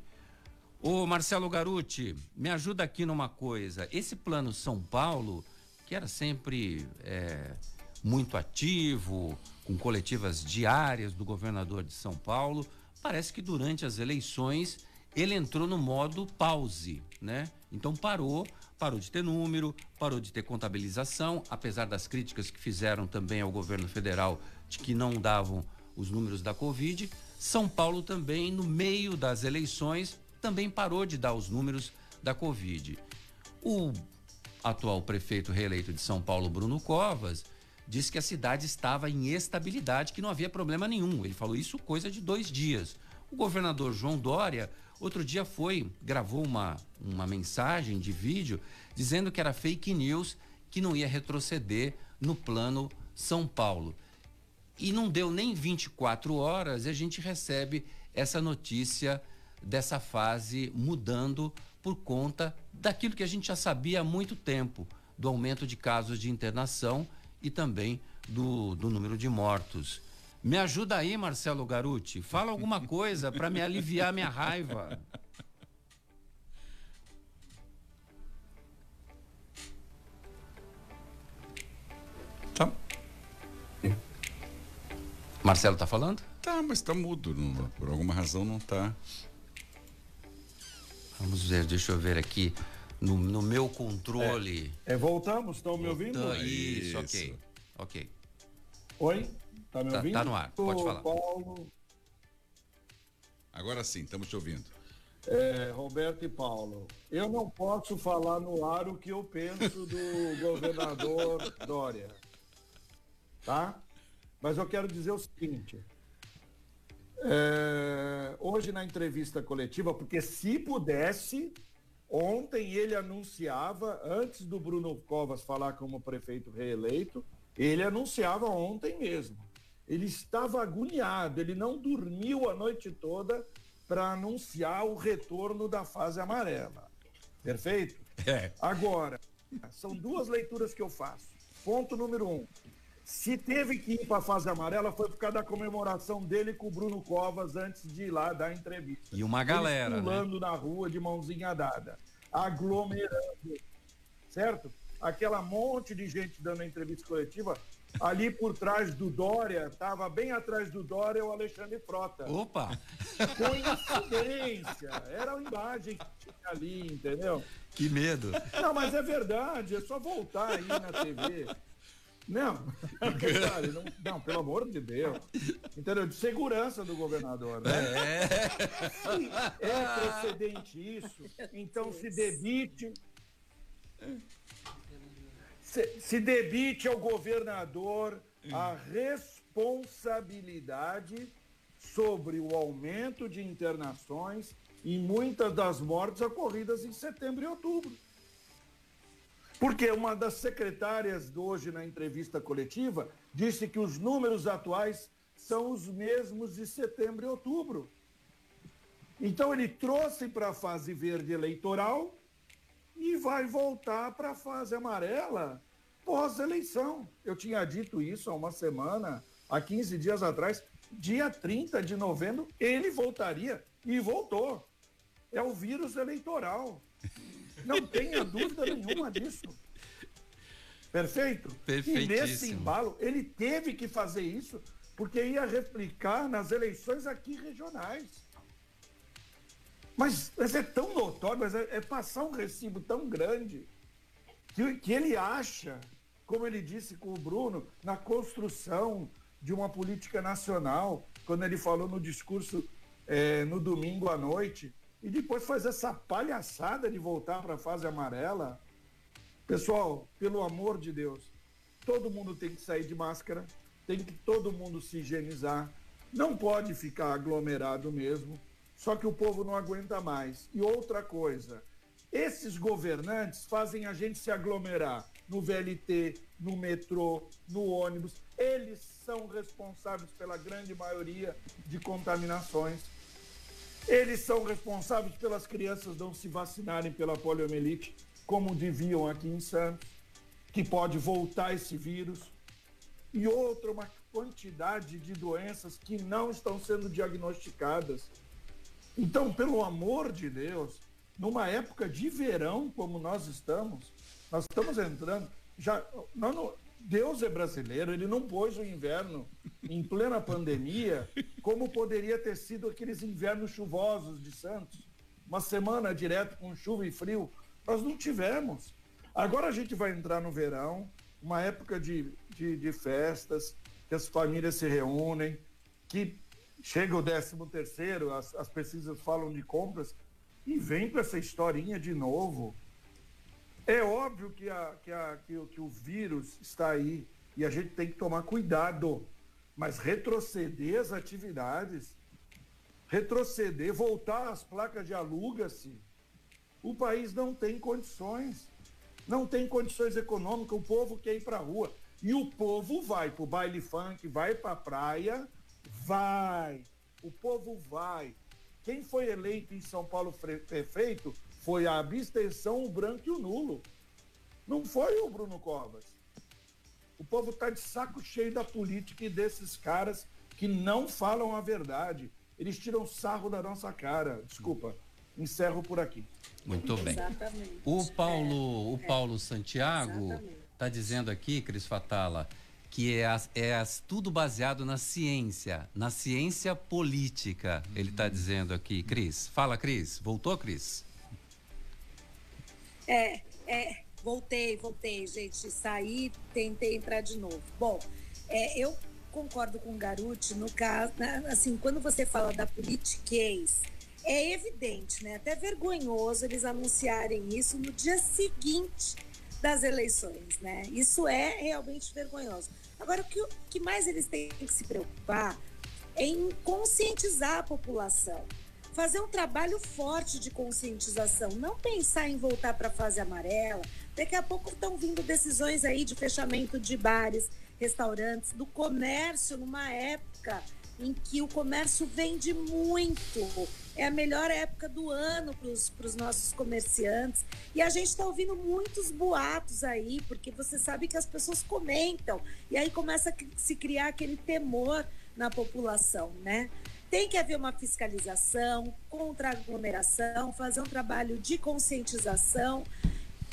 Ô Marcelo Garuti, me ajuda aqui numa coisa. Esse plano São Paulo, que era sempre é, muito ativo, com coletivas diárias do governador de São Paulo, parece que durante as eleições ele entrou no modo pause, né? Então parou, parou de ter número, parou de ter contabilização, apesar das críticas que fizeram também ao governo federal de que não davam os números da Covid. São Paulo também, no meio das eleições, também parou de dar os números da Covid. O atual prefeito reeleito de São Paulo, Bruno Covas, disse que a cidade estava em estabilidade, que não havia problema nenhum. Ele falou isso coisa de dois dias. O governador João Dória, outro dia foi, gravou uma, uma mensagem de vídeo dizendo que era fake news, que não ia retroceder no plano São Paulo. E não deu nem 24 horas e a gente recebe essa notícia dessa fase mudando por conta daquilo que a gente já sabia há muito tempo, do aumento de casos de internação e também do, do número de mortos. Me ajuda aí, Marcelo Garuti. Fala alguma coisa para me aliviar minha raiva. Marcelo tá falando? Tá, mas tá mudo. não- por alguma razão não tá. Vamos ver, deixa eu ver aqui no, no meu controle. É, voltamos, estão me ouvindo? Tá, isso, Isso. ok. Ok. Oi? Tá me Tá- ouvindo? tá no ar, pode Ô, falar. Paulo, Agora sim, estamos te ouvindo. é, Roberto e Paulo, eu não posso falar no ar o que eu penso do governador Dória. Tá? Mas eu quero dizer o seguinte. É, hoje na entrevista coletiva, porque se pudesse, ontem ele anunciava, antes do Bruno Covas falar como prefeito reeleito, ele anunciava ontem mesmo. Ele estava agoniado, ele não dormiu a noite toda para anunciar o retorno da fase amarela. Perfeito? É. Agora, são duas leituras que eu faço. Ponto número um. Se teve que ir para a fase amarela, foi por causa da comemoração dele com o Bruno Covas antes de ir lá dar entrevista. E uma galera. Eles pulando né? na rua de mãozinha dada, aglomerando. Certo? Aquela monte de gente dando entrevista coletiva. Ali por trás do Dória, estava bem atrás do Dória o Alexandre Frota. Opa! Coincidência! Era a imagem que tinha ali, entendeu? Que medo! Não, mas é verdade, é só voltar aí na TV. Não, não, não, pelo amor de Deus. Entendeu? De segurança do governador, né? É, é precedente isso, então se debite. Se, se debite ao governador a responsabilidade sobre o aumento de internações e muitas das mortes ocorridas em setembro e outubro. Porque uma das secretárias hoje na entrevista coletiva disse que os números atuais são os mesmos de setembro e outubro. Então ele trouxe para a fase verde eleitoral e vai voltar para a fase amarela pós-eleição. Eu tinha dito isso há uma semana, há 15 dias atrás, dia 30 de novembro, ele voltaria e voltou. É o vírus eleitoral. Não tenha dúvida nenhuma disso. Perfeito? E nesse embalo, ele teve que fazer isso porque ia replicar nas eleições aqui regionais. Mas, mas é tão notório, mas é, é, passar um recibo tão grande que, que ele acha, como ele disse com o Bruno, na construção de uma política nacional, quando ele falou no discurso é, no domingo à noite, e depois faz essa palhaçada de voltar para a fase amarela. Pessoal, pelo amor de Deus, todo mundo tem que sair de máscara, tem que todo mundo se higienizar, não pode ficar aglomerado mesmo, só que o povo não aguenta mais. E outra coisa, esses governantes fazem a gente se aglomerar no VLT, no metrô, no ônibus. Eles são responsáveis pela grande maioria de contaminações. Eles são responsáveis pelas crianças não se vacinarem pela poliomielite, como deviam aqui em Santos, que pode voltar esse vírus. E outra, uma quantidade de doenças que não estão sendo diagnosticadas. Então, pelo amor de Deus, numa época de verão como nós estamos, nós estamos entrando, já, não, Deus é brasileiro, ele não pôs o inverno em plena pandemia, como poderia ter sido aqueles invernos chuvosos de Santos. Uma semana direto com chuva e frio. Nós não tivemos. Agora a gente vai entrar no verão, uma época de, de, de festas, que as famílias se reúnem, que chega o 13 terceiro, as, as pesquisas falam de compras, e vem com essa historinha de novo. É óbvio que, a, que, a, que, que o vírus está aí e a gente tem que tomar cuidado, mas retroceder as atividades, retroceder, voltar às placas de aluga-se, o país não tem condições. Não tem condições econômicas, o povo quer ir para a rua. E o povo vai para o baile funk, vai para a praia, vai. O povo vai. Quem foi eleito em São Paulo prefeito foi a abstenção, o branco e o nulo. Não foi o Bruno Covas. O povo está de saco cheio da política e desses caras que não falam a verdade. Eles tiram sarro da nossa cara. Desculpa. Encerro por aqui. Muito bem. Exatamente. O Paulo, o é. Paulo Santiago está dizendo aqui, Cris Fatala, que é, é tudo baseado na ciência, na ciência política. Ele está dizendo aqui, Cris. Fala, Cris. Voltou, Cris? É, é, voltei, voltei, gente. Saí, tentei entrar de novo. Bom, é, eu concordo com o Garuti no caso, né, assim, quando você fala da politiquez, é evidente, né? Até vergonhoso eles anunciarem isso no dia seguinte das eleições, né? Isso é realmente vergonhoso. Agora, o que, o que mais eles têm que se preocupar é em conscientizar a população fazer um trabalho forte de conscientização, não pensar em voltar para a fase amarela. Daqui a pouco estão vindo decisões aí de fechamento de bares, restaurantes, do comércio numa época em que o comércio vende muito. É a melhor época do ano para os nossos comerciantes. E a gente está ouvindo muitos boatos aí, porque você sabe que as pessoas comentam. E aí começa a se criar aquele temor na população, né? Tem que haver uma fiscalização contra a aglomeração, fazer um trabalho de conscientização.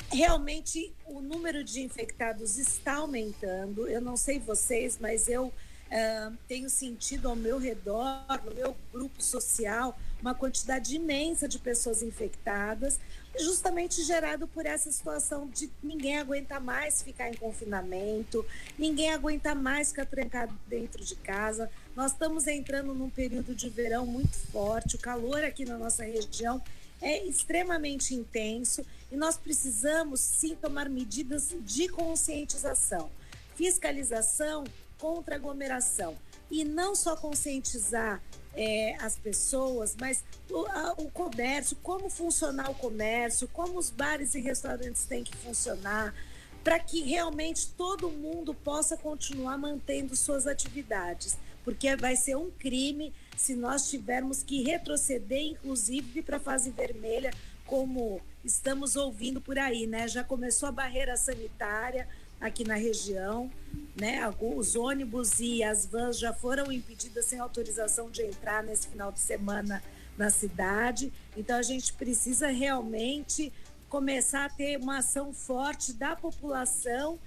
Realmente, o número de infectados está aumentando. Eu não sei vocês, mas eu uh, tenho sentido ao meu redor, no meu grupo social, uma quantidade imensa de pessoas infectadas, justamente gerado por essa situação de ninguém aguenta mais ficar em confinamento, ninguém aguenta mais ficar trancado dentro de casa. Nós estamos entrando num período de verão muito forte, o calor aqui na nossa região é extremamente intenso e nós precisamos sim tomar medidas de conscientização, fiscalização contra aglomeração. E não só conscientizar é, as pessoas, mas o, a, o comércio, como funcionar o comércio, como os bares e restaurantes têm que funcionar, para que realmente todo mundo possa continuar mantendo suas atividades, porque vai ser um crime se nós tivermos que retroceder, inclusive para a fase vermelha, como estamos ouvindo por aí, né? Já começou a barreira sanitária, aqui na região, né? Os ônibus e as vans já foram impedidas sem autorização de entrar nesse final de semana na cidade. Então a gente precisa realmente começar a ter uma ação forte da população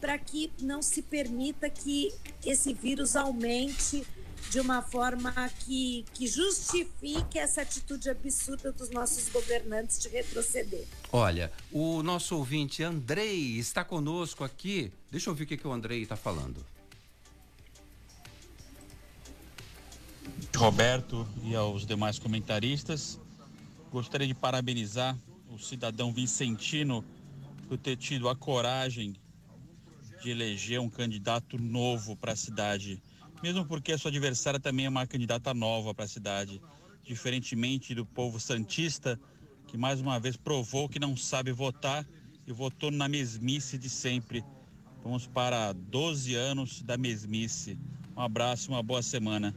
para que não se permita que esse vírus aumente de uma forma que, que justifique essa atitude absurda dos nossos governantes de retroceder. Olha, o nosso ouvinte Andrei está conosco aqui. Deixa eu ouvir o que, que o Andrei está falando. Roberto e aos demais comentaristas, gostaria de parabenizar o cidadão Vicentino por ter tido a coragem de eleger um candidato novo para a cidade mesmo porque a sua adversária também é uma candidata nova para a cidade, diferentemente do povo santista, que mais uma vez provou que não sabe votar e votou na mesmice de sempre. Vamos para 12 anos da mesmice. Um abraço, uma boa semana.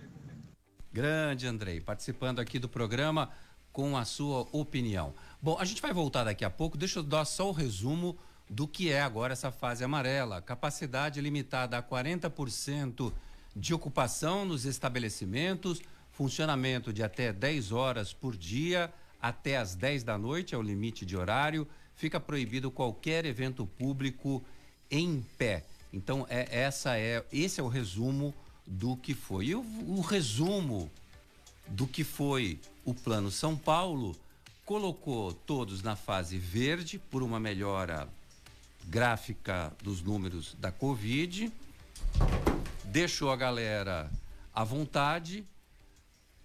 Grande Andrei, participando aqui do programa com a sua opinião. Bom, a gente vai voltar daqui a pouco. Deixa eu dar só o resumo do que é agora essa fase amarela. Capacidade limitada a 40% de ocupação nos estabelecimentos, funcionamento de até 10 horas por dia, até as 10 da noite é o limite de horário, fica proibido qualquer evento público em pé. Então, é, essa é, esse é o resumo do que foi. E o, o resumo do que foi o Plano São Paulo colocou todos na fase verde por uma melhora gráfica dos números da Covid. Deixou a galera à vontade,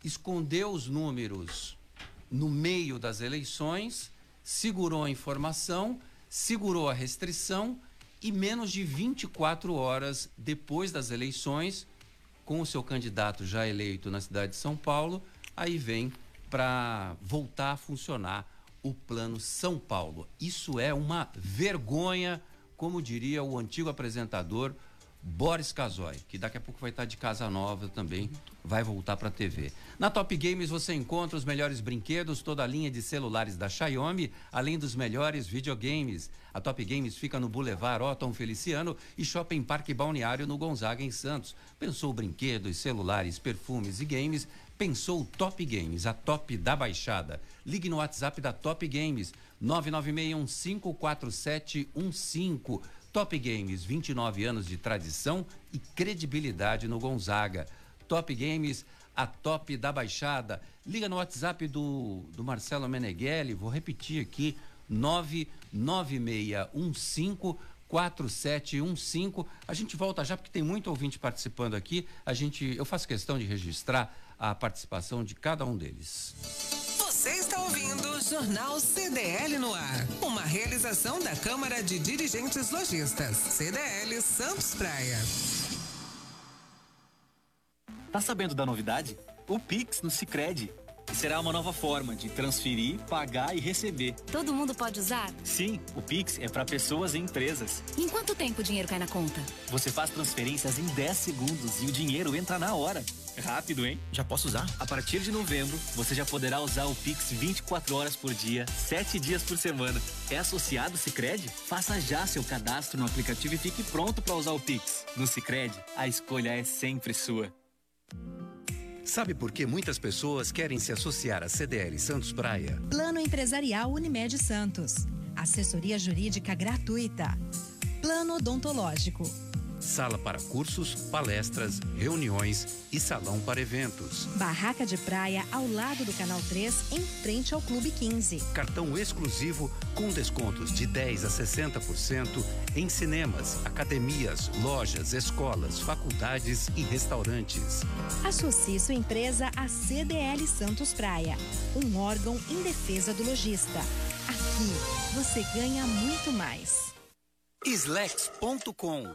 escondeu os números no meio das eleições, segurou a informação, segurou a restrição e menos de 24 horas depois das eleições, com o seu candidato já eleito na cidade de São Paulo, aí vem para voltar a funcionar o Plano São Paulo. Isso é uma vergonha, como diria o antigo apresentador Boris Casoy, que daqui a pouco vai estar de casa nova também, vai voltar para a TV. Na Top Games você encontra os melhores brinquedos, toda a linha de celulares da Xiaomi, além dos melhores videogames. A Top Games fica no Boulevard Otton Feliciano e Shopping Parque Balneário no Gonzaga em Santos. Pensou brinquedos, celulares, perfumes e games? Pensou Top Games, a top da baixada. Ligue no WhatsApp da Top Games 996154715 Top Games, 29 anos de tradição e credibilidade no Gonzaga. Top Games, a top da Baixada. Liga no WhatsApp do, do Marcelo Meneghelli, vou repetir aqui, 99615 4715. A gente volta já porque tem muito ouvinte participando aqui. A gente, eu faço questão de registrar a participação de cada um deles. Está ouvindo Jornal CDL no ar. Uma realização da Câmara de Dirigentes Lojistas. CDL Santos Praia. Tá sabendo da novidade? O Pix no Sicredi será uma nova forma de transferir, pagar e receber. Todo mundo pode usar? Sim, o Pix é para pessoas e empresas. Em quanto tempo o dinheiro cai na conta? Você faz transferências em 10 segundos e o dinheiro entra na hora. Rápido, hein? Já posso usar? A partir de novembro, você já poderá usar o Pix 24 horas por dia, 7 dias por semana. É associado Sicredi? Faça já seu cadastro no aplicativo e fique pronto para usar o Pix. No Sicredi, a escolha é sempre sua. Sabe por que muitas pessoas querem se associar à CDL Santos Praia? Plano Empresarial Unimed Santos. Assessoria Jurídica gratuita. Plano Odontológico sala para cursos, palestras, reuniões e salão para eventos. Barraca de praia ao lado do Canal 3, em frente ao Clube 15. Cartão exclusivo com descontos de 10 a 60% em cinemas, academias, lojas, escolas, faculdades e restaurantes. Associe sua empresa à CDL Santos Praia, um órgão em defesa do lojista. Aqui você ganha muito mais. Slex.com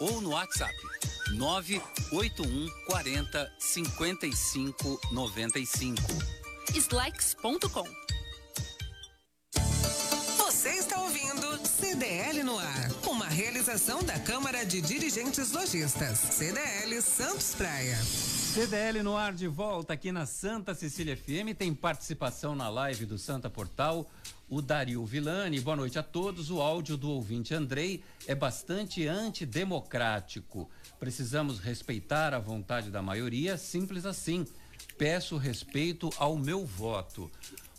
ou no WhatsApp 981 40 55 95. Slacks.com Você está ouvindo CDL no ar, uma realização da Câmara de Dirigentes Lojistas. CDL Santos Praia. CDL no ar de volta aqui na Santa Cecília FM. Tem participação na live do Santa Portal o Dario Villani. Boa noite a todos. O áudio do ouvinte Andrei é bastante antidemocrático. Precisamos respeitar a vontade da maioria, simples assim. Peço respeito ao meu voto.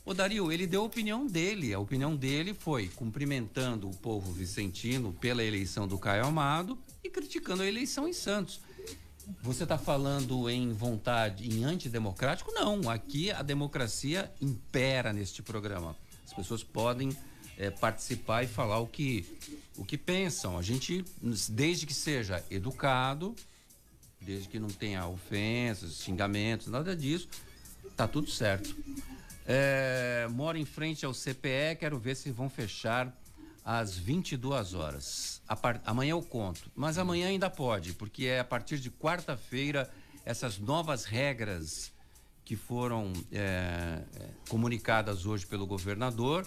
O Dario, ele deu a opinião dele. A opinião dele foi cumprimentando o povo vicentino pela eleição do Caio Amado e criticando a eleição em Santos. Você está falando em vontade, em antidemocrático? Não, aqui a democracia impera neste programa. As pessoas podem é, participar e falar o que, o que pensam. A gente, desde que seja educado, desde que não tenha ofensas, xingamentos, nada disso, tá tudo certo. É, moro em frente ao CPE, quero ver se vão fechar às 22 horas. Par... Amanhã eu conto, mas amanhã ainda pode, porque é a partir de quarta-feira essas novas regras que foram é, comunicadas hoje pelo governador.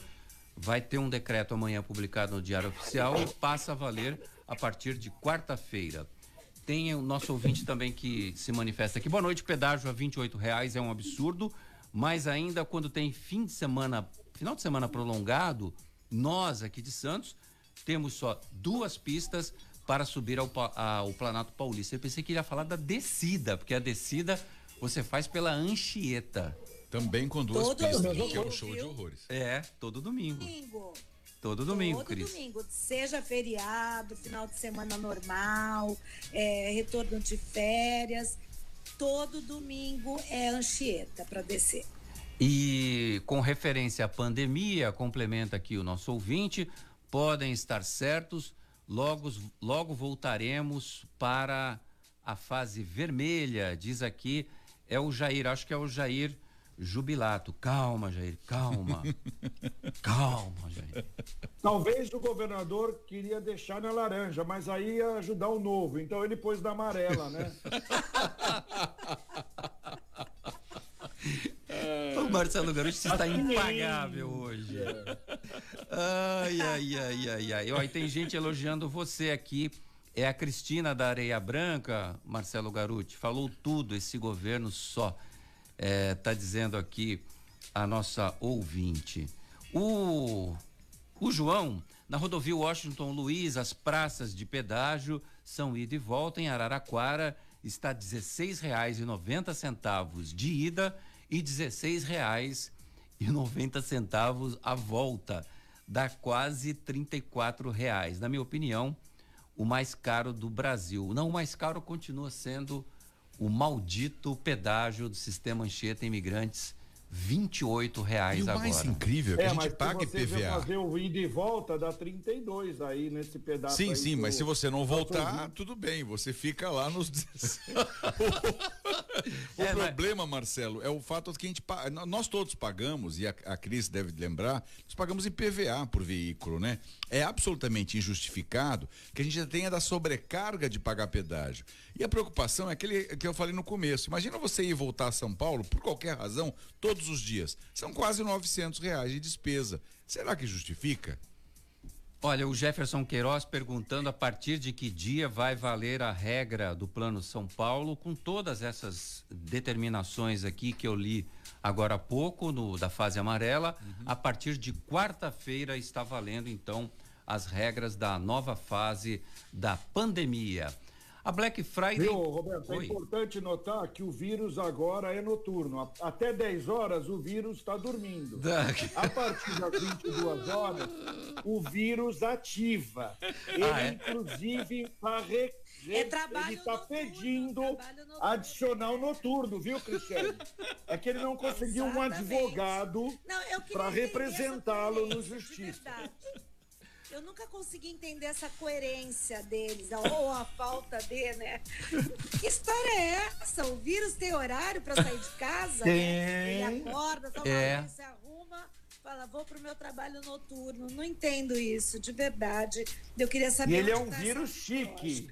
Vai ter um decreto amanhã publicado no Diário Oficial e passa a valer a partir de quarta-feira. Tem o nosso ouvinte também que se manifesta aqui. Boa noite, pedágio a R$ reais é um absurdo, mas ainda quando tem fim de semana, final de semana prolongado, nós aqui de Santos temos só duas pistas para subir ao, ao Planalto Paulista. Eu pensei que ele ia falar da descida, porque a descida você faz pela Anchieta. Também com duas todo pistas, domingo, que é um show de horrores. É, todo domingo. Domingo. Todo domingo, todo Cris. domingo, seja feriado, final de semana normal, é, retorno de férias, todo domingo é Anchieta para descer. E com referência à pandemia, complementa aqui o nosso ouvinte, podem estar certos, logo, logo voltaremos para a fase vermelha, diz aqui é o Jair, acho que é o Jair Jubilato. Calma, Jair, calma. calma, Jair. Talvez o governador queria deixar na laranja, mas aí ia ajudar o novo, então ele pôs na amarela, né? o Marcelo Garoto está impagável hoje. Ai, ai, ai, ai, ai. Ó, tem gente elogiando você aqui é a Cristina da Areia Branca, Marcelo Garuti, falou tudo esse governo só. É, tá dizendo aqui a nossa ouvinte. O, o João, na rodovia Washington Luiz, as praças de pedágio são ida e volta em Araraquara, está R$ 16,90 de ida e R$ 16,90 a volta. dá quase 34 reais. Na minha opinião, o mais caro do Brasil. Não, o mais caro continua sendo o maldito pedágio do sistema Anchieta Imigrantes 28 reais E o agora. mais incrível é que a gente se paga você for IPVA. fazer o ida e volta, dá 32 aí nesse pedaço. Sim, aí sim, do- mas se você não voltar, tudo bem, você fica lá nos. o É, mas- problema, Marcelo, é o fato de que a gente. Nós todos pagamos, e a, a Cris deve lembrar, nós pagamos IPVA por veículo, né? É absolutamente injustificado que a gente já tenha da sobrecarga de pagar pedágio. E a preocupação é aquele que eu falei no começo. Imagina você ir voltar a São Paulo, por qualquer razão, todos os dias. São quase 900 reais de despesa. Será que justifica? Olha, o Jefferson Queiroz perguntando a partir de que dia vai valer a regra do Plano São Paulo, com todas essas determinações aqui que eu li agora há pouco, no, da fase amarela. A partir de quarta-feira está valendo, então, as regras da nova fase da pandemia. A Black Friday. Viu, Roberto? É Oi. importante notar que o vírus agora é noturno. Até 10 horas o vírus está dormindo. Da- A partir das 22 horas, o vírus ativa. Ele, Ah, é? inclusive, está re... É trabalho ele está pedindo adicional noturno, viu, Cristiane? É que ele não conseguiu um Exatamente. advogado eu queria para representá-lo no justiça. Eu nunca consegui entender essa coerência deles, ou a falta de, né? Que história é essa? O vírus tem horário para sair de casa? Tem. Ele acorda, toma É. se arruma, fala, vou pro meu trabalho noturno. Não entendo isso, de verdade. Eu queria saber. E ele é um tá vírus chique.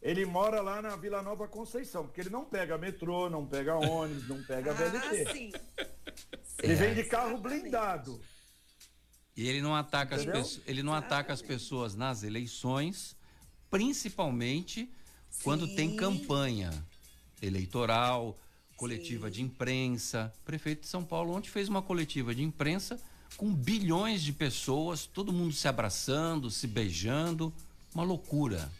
Ele mora lá na Vila Nova Conceição, porque ele não pega metrô, não pega ônibus, não pega Ah, VLT. sim. Ele vem de carro blindado. E ele não ataca as pessoas, ele não ataca as pessoas nas eleições, principalmente quando tem campanha eleitoral, coletiva de imprensa. O prefeito de São Paulo ontem fez uma coletiva de imprensa com bilhões de pessoas, todo mundo se abraçando, se beijando, uma loucura.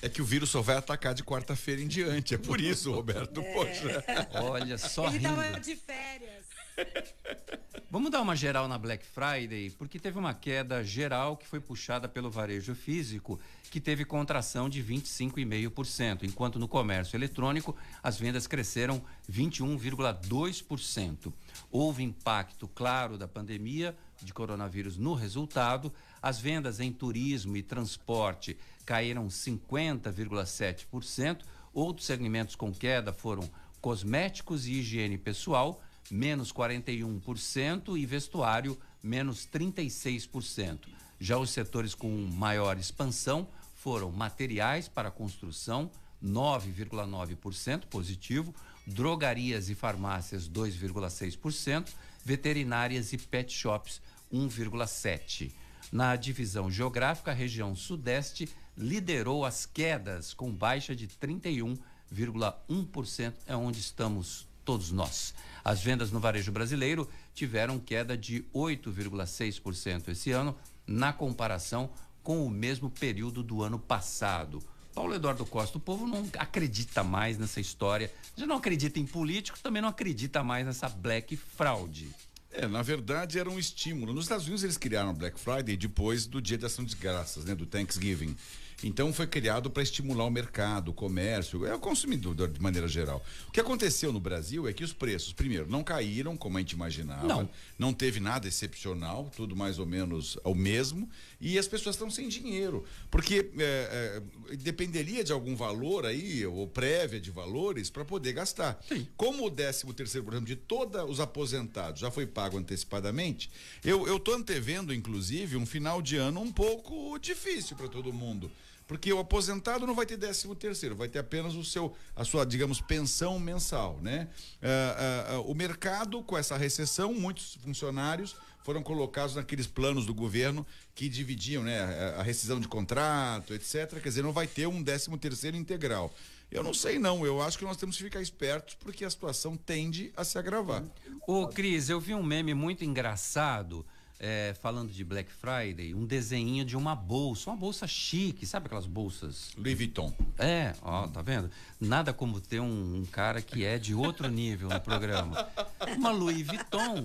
É que o vírus só vai atacar de quarta-feira em diante. É por isso, Roberto. Poxa. Olha, só ele rindo. tava de férias. Vamos dar uma geral na Black Friday, porque teve uma queda geral que foi puxada pelo varejo físico, que teve contração de 25,5%, enquanto no comércio eletrônico as vendas cresceram 21,2%. Houve impacto claro da pandemia de coronavírus no resultado. As vendas em turismo e transporte caíram 50,7%. Outros segmentos com queda foram cosméticos e higiene pessoal, menos 41%, e vestuário, menos 36%. Já os setores com maior expansão foram materiais para construção, 9,9% positivo, drogarias e farmácias, 2,6%, veterinárias e pet shops, 1,7%. Na divisão geográfica, a região sudeste liderou as quedas, com baixa de 31,1%, é onde estamos todos nós. As vendas no varejo brasileiro tiveram queda de 8,6% esse ano, na comparação com o mesmo período do ano passado. Paulo Eduardo Costa, o povo não acredita mais nessa história, já não acredita em político, também não acredita mais nessa black fraude. É, na verdade era um estímulo. Nos Estados Unidos eles criaram o Black Friday depois do Dia de Ação de Graças, né, do Thanksgiving. Então foi criado para estimular o mercado, o comércio, é o consumidor de maneira geral. O que aconteceu no Brasil é que os preços, primeiro, não caíram como a gente imaginava, Não. teve nada excepcional, tudo mais ou menos o mesmo, e as pessoas estão sem dinheiro, porque é, é, dependeria de algum valor aí, ou prévia de valores, para poder gastar. Como o 13 terceiro, por exemplo, de todos os aposentados já foi pago antecipadamente, eu, tô antevendo, inclusive, um final de ano um pouco difícil para todo mundo. Porque o aposentado não vai ter décimo terceiro, vai ter apenas o seu, a sua, digamos, pensão mensal, né? Ah, ah, ah, o mercado, com essa recessão, muitos funcionários foram colocados naqueles planos do governo que dividiam, né? A, rescisão de contrato, etc. Quer dizer, não vai ter um décimo terceiro integral. Eu não sei não, eu acho que nós temos que ficar espertos porque a situação tende a se agravar. Ô, Cris, eu vi um meme muito engraçado é, falando de Black Friday, um desenho de uma bolsa, uma bolsa chique, sabe aquelas bolsas? Louis Vuitton. É, ó, tá vendo? Nada como ter um, um cara que é de outro nível no programa. Uma Louis Vuitton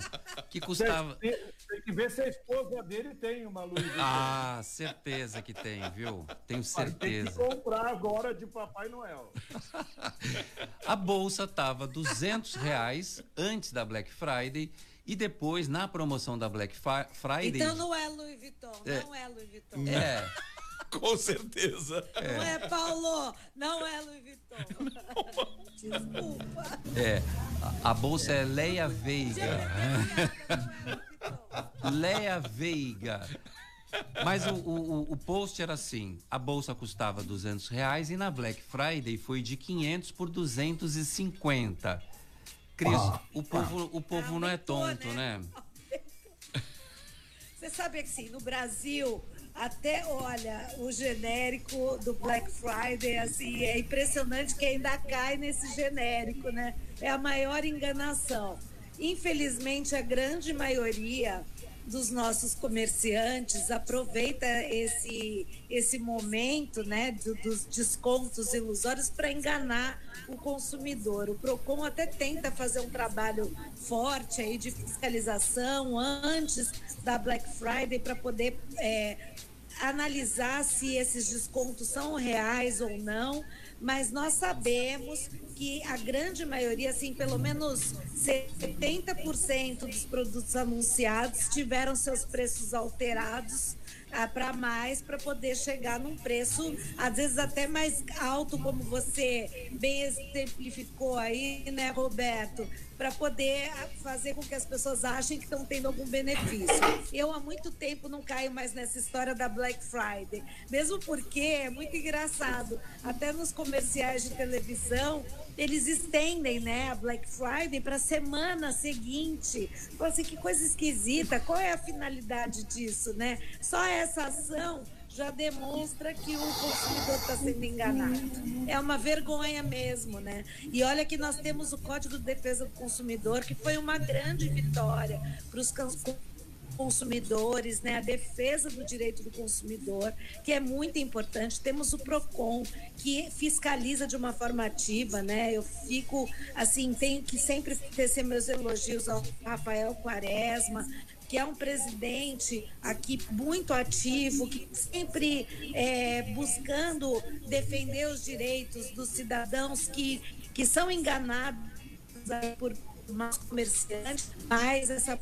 que custava. Tem, tem que ver se a esposa dele tem uma Louis Vuitton. Ah, certeza que tem, viu? Tenho certeza. Tem que comprar agora de Papai Noel. A bolsa tava 200 reais antes da Black Friday e depois, na promoção da Black Friday. Então não é Louis Vuitton, é. não é Louis Vuitton. É. Com certeza. É. Não é, Paulo? Não é Louis Vuitton. Desculpa. É. A, a bolsa é Leia Veiga. Leia Veiga. Mas o, o, o, post era assim: a bolsa custava 200 reais e na Black Friday foi de 500 por 250. Cris, ah, o povo, o povo não é tonto, né? né? Você sabe que assim, no Brasil, até, olha, o genérico do Black Friday, assim, é impressionante que ainda cai nesse genérico, né? É a maior enganação. Infelizmente, a grande maioria dos nossos comerciantes aproveita esse, esse momento né, do, dos descontos ilusórios para enganar o consumidor. O PROCON até tenta fazer um trabalho forte aí de fiscalização antes da Black Friday para poder é, analisar se esses descontos são reais ou não, mas nós sabemos que a grande maioria, assim, pelo menos 70% dos produtos anunciados tiveram seus preços alterados para mais para poder chegar num preço às vezes até mais alto como você bem exemplificou aí, né, Roberto, para poder fazer com que as pessoas achem que estão tendo algum benefício. Eu há muito tempo não caio mais nessa história da Black Friday, mesmo porque é muito engraçado, até nos comerciais de televisão eles estendem né, a Black Friday para a semana seguinte. Fala assim, que coisa esquisita, qual é a finalidade disso, né? Só essa ação já demonstra que o consumidor está sendo enganado. É uma vergonha mesmo, né? E olha que nós temos o Código de Defesa do Consumidor, que foi uma grande vitória para os consumidores, né, a defesa do direito do consumidor, que é muito importante. Temos o Procon, que fiscaliza de uma forma ativa, né? Eu fico assim, tenho que sempre tecer meus elogios ao Rafael Quaresma, que é um presidente aqui muito ativo, que sempre é, buscando defender os direitos dos cidadãos que, que são enganados por mais comerciantes, mas essa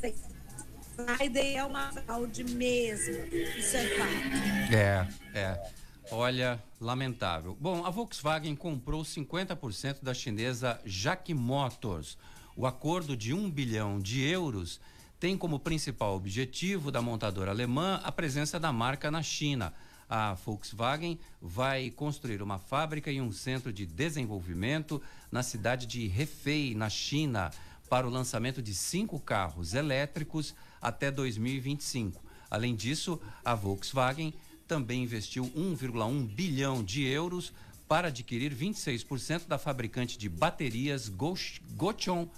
Friday é uma fraude mesmo. Isso é fato. É, é. Olha, lamentável. Bom, a Volkswagen comprou 50% da chinesa Jack Motors. O acordo de um bilhão de euros tem como principal objetivo da montadora alemã a presença da marca na China. A Volkswagen vai construir uma fábrica e um centro de desenvolvimento na cidade de Hefei, na China, para o lançamento de cinco carros elétricos até 2025. Além disso, a Volkswagen também investiu 1,1 bilhão de euros para adquirir 26% da fabricante de baterias Gochon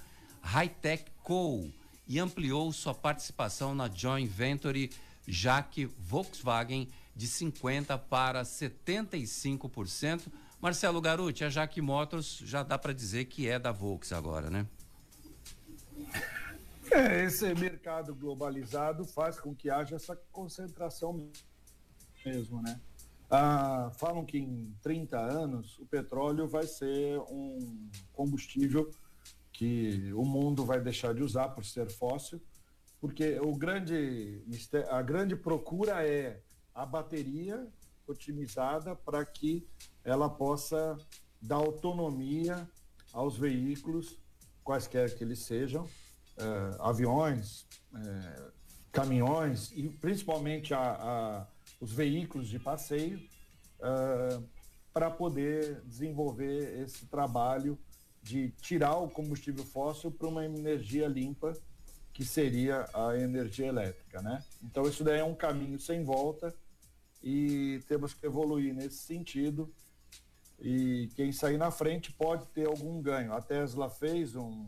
Hightech Co e ampliou sua participação na joint venture Jaque Volkswagen de 50 para 75%. Marcelo Garuti, a Jaque Motors já dá para dizer que é da Volks agora, né? É, esse mercado globalizado faz com que haja essa concentração mesmo, né? Ah, falam que em 30 anos o petróleo vai ser um combustível que o mundo vai deixar de usar por ser fóssil, porque o grande, a grande procura é a bateria otimizada para que ela possa dar autonomia aos veículos, quaisquer que eles sejam, aviões, uh, caminhões e principalmente a, a, os veículos de passeio, uh, para poder desenvolver esse trabalho de tirar o combustível fóssil para uma energia limpa, que seria a energia elétrica, né? Então isso daí é um caminho sem volta e temos que evoluir nesse sentido. E quem sair na frente pode ter algum ganho. A Tesla fez um,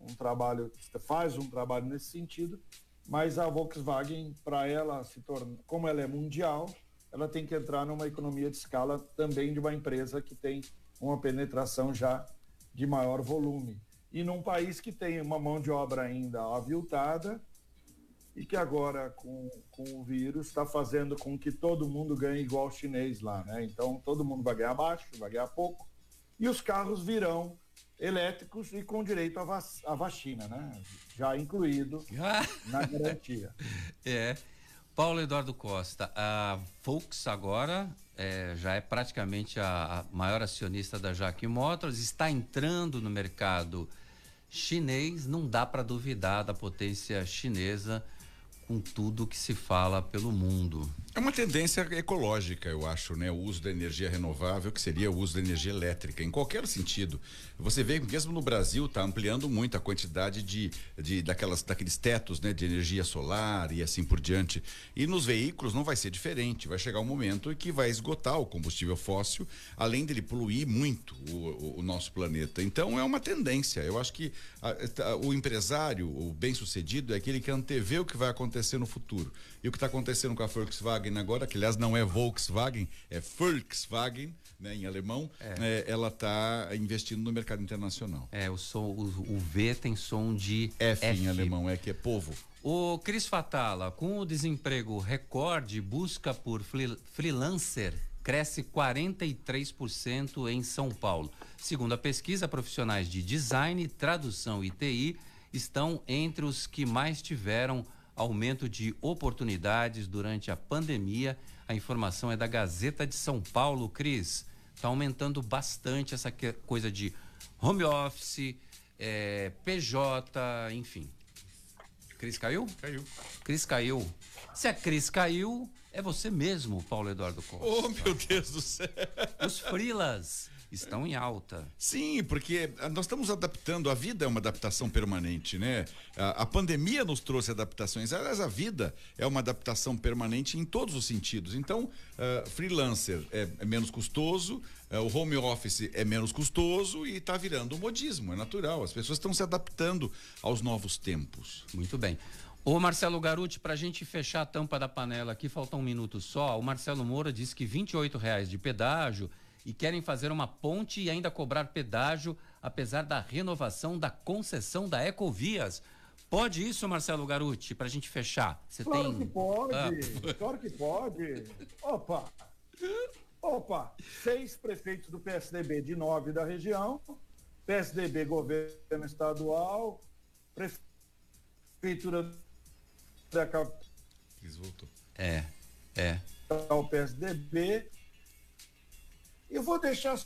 um trabalho, faz um trabalho nesse sentido mas a Volkswagen, para ela se tornar, como ela é mundial, ela tem que entrar numa economia de escala também de uma empresa que tem uma penetração já de maior volume. E num país que tem uma mão de obra ainda aviltada e que agora, com, com o vírus, está fazendo com que todo mundo ganhe igual chinês lá, né? Então, todo mundo vai ganhar baixo, vai ganhar pouco, e os carros virão elétricos e com direito à, vac à vacina, né? Já incluído na garantia. É. Paulo Eduardo Costa, a Volks agora é, já é praticamente a, a, maior acionista da Jaque Motors, está entrando no mercado chinês, não dá para duvidar da potência chinesa com tudo que se fala pelo mundo. É uma tendência ecológica, eu acho, né? O uso da energia renovável, que seria o uso da energia elétrica, em qualquer sentido. Você vê mesmo no Brasil está ampliando muito a quantidade de, de daquelas, daqueles tetos, né? De energia solar e assim por diante. E nos veículos não vai ser diferente. Vai chegar um momento em que vai esgotar o combustível fóssil, além dele poluir muito o, o, o nosso planeta. Então é uma tendência. Eu acho que a, a, o empresário, o bem-sucedido, é aquele que antevê o que vai acontecer no futuro. E o que está acontecendo com a Volkswagen agora, que aliás não é Volkswagen, é Volkswagen, né, em alemão, é. É, ela está investindo no mercado internacional. É, o, som, o, o V tem som de F, F, em alemão, é que é povo. O Cris Fatala, com o desemprego recorde, busca por freelancer cresce 43% em São Paulo. Segundo a pesquisa, profissionais de design, tradução e TI estão entre os que mais tiveram aumento de oportunidades durante a pandemia. A informação é da Gazeta de São Paulo, Cris. Está aumentando bastante essa coisa de home office, é, PJ, enfim. Cris caiu? Caiu. Cris caiu. Se a Cris caiu, é você mesmo, Paulo Eduardo Costa. Oh, meu Deus do céu. Os frilas estão em alta. Sim, porque ah, nós estamos adaptando, a vida é uma adaptação permanente, né? A, a, pandemia nos trouxe adaptações, aliás, a vida é uma adaptação permanente em todos os sentidos. Então, uh, freelancer é, é, menos custoso, uh, o home office é menos custoso e está virando um modismo, é natural. As pessoas estão se adaptando aos novos tempos. Muito bem. Ô Marcelo Garuti, para a gente fechar a tampa da panela aqui, falta um minuto só. O Marcelo Moura disse que R$ reais de pedágio e querem fazer uma ponte e ainda cobrar pedágio, apesar da renovação da concessão da Ecovias. Pode isso, Marcelo Garuti, para a gente fechar? Você claro tem... que pode, ah. claro que pode. Opa, opa, seis prefeitos do PSDB de nove da região, PSDB governo estadual, prefeitura da capital. É, é. O PSDB eu vou deixar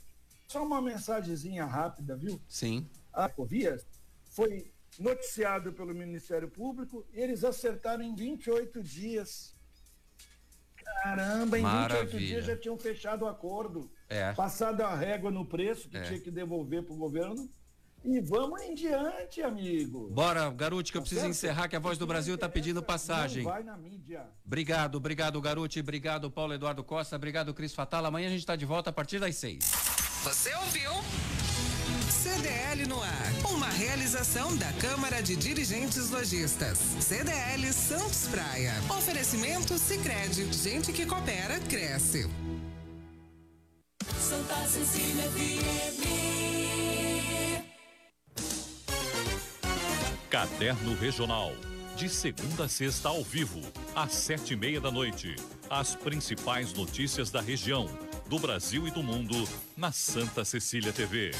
só uma mensagenzinha rápida, viu? Sim. A Ecovias foi noticiado pelo Ministério Público e eles acertaram em 28 dias. Caramba, em Maravilha. 28 dias já tinham fechado o acordo. É. Passado a régua no preço que é. tinha que devolver para o governo. E vamos em diante, amigo. Bora, Garuti, que eu preciso encerrar, que a Voz do Brasil está pedindo passagem. vai na mídia. Obrigado, obrigado, Garuti. Obrigado, Paulo Eduardo Costa. Obrigado, Cris Fatala. Amanhã a gente está de volta a partir das seis. Você ouviu? CDL no ar. Uma realização da Câmara de Dirigentes Lojistas. CDL Santos Praia. Oferecimento Sicredi. Gente que coopera, cresce. Santa Cecília FM. Caderno Regional. De segunda a sexta ao vivo, às sete e meia da noite. As principais notícias da região, do Brasil e do mundo, na Santa Cecília TV.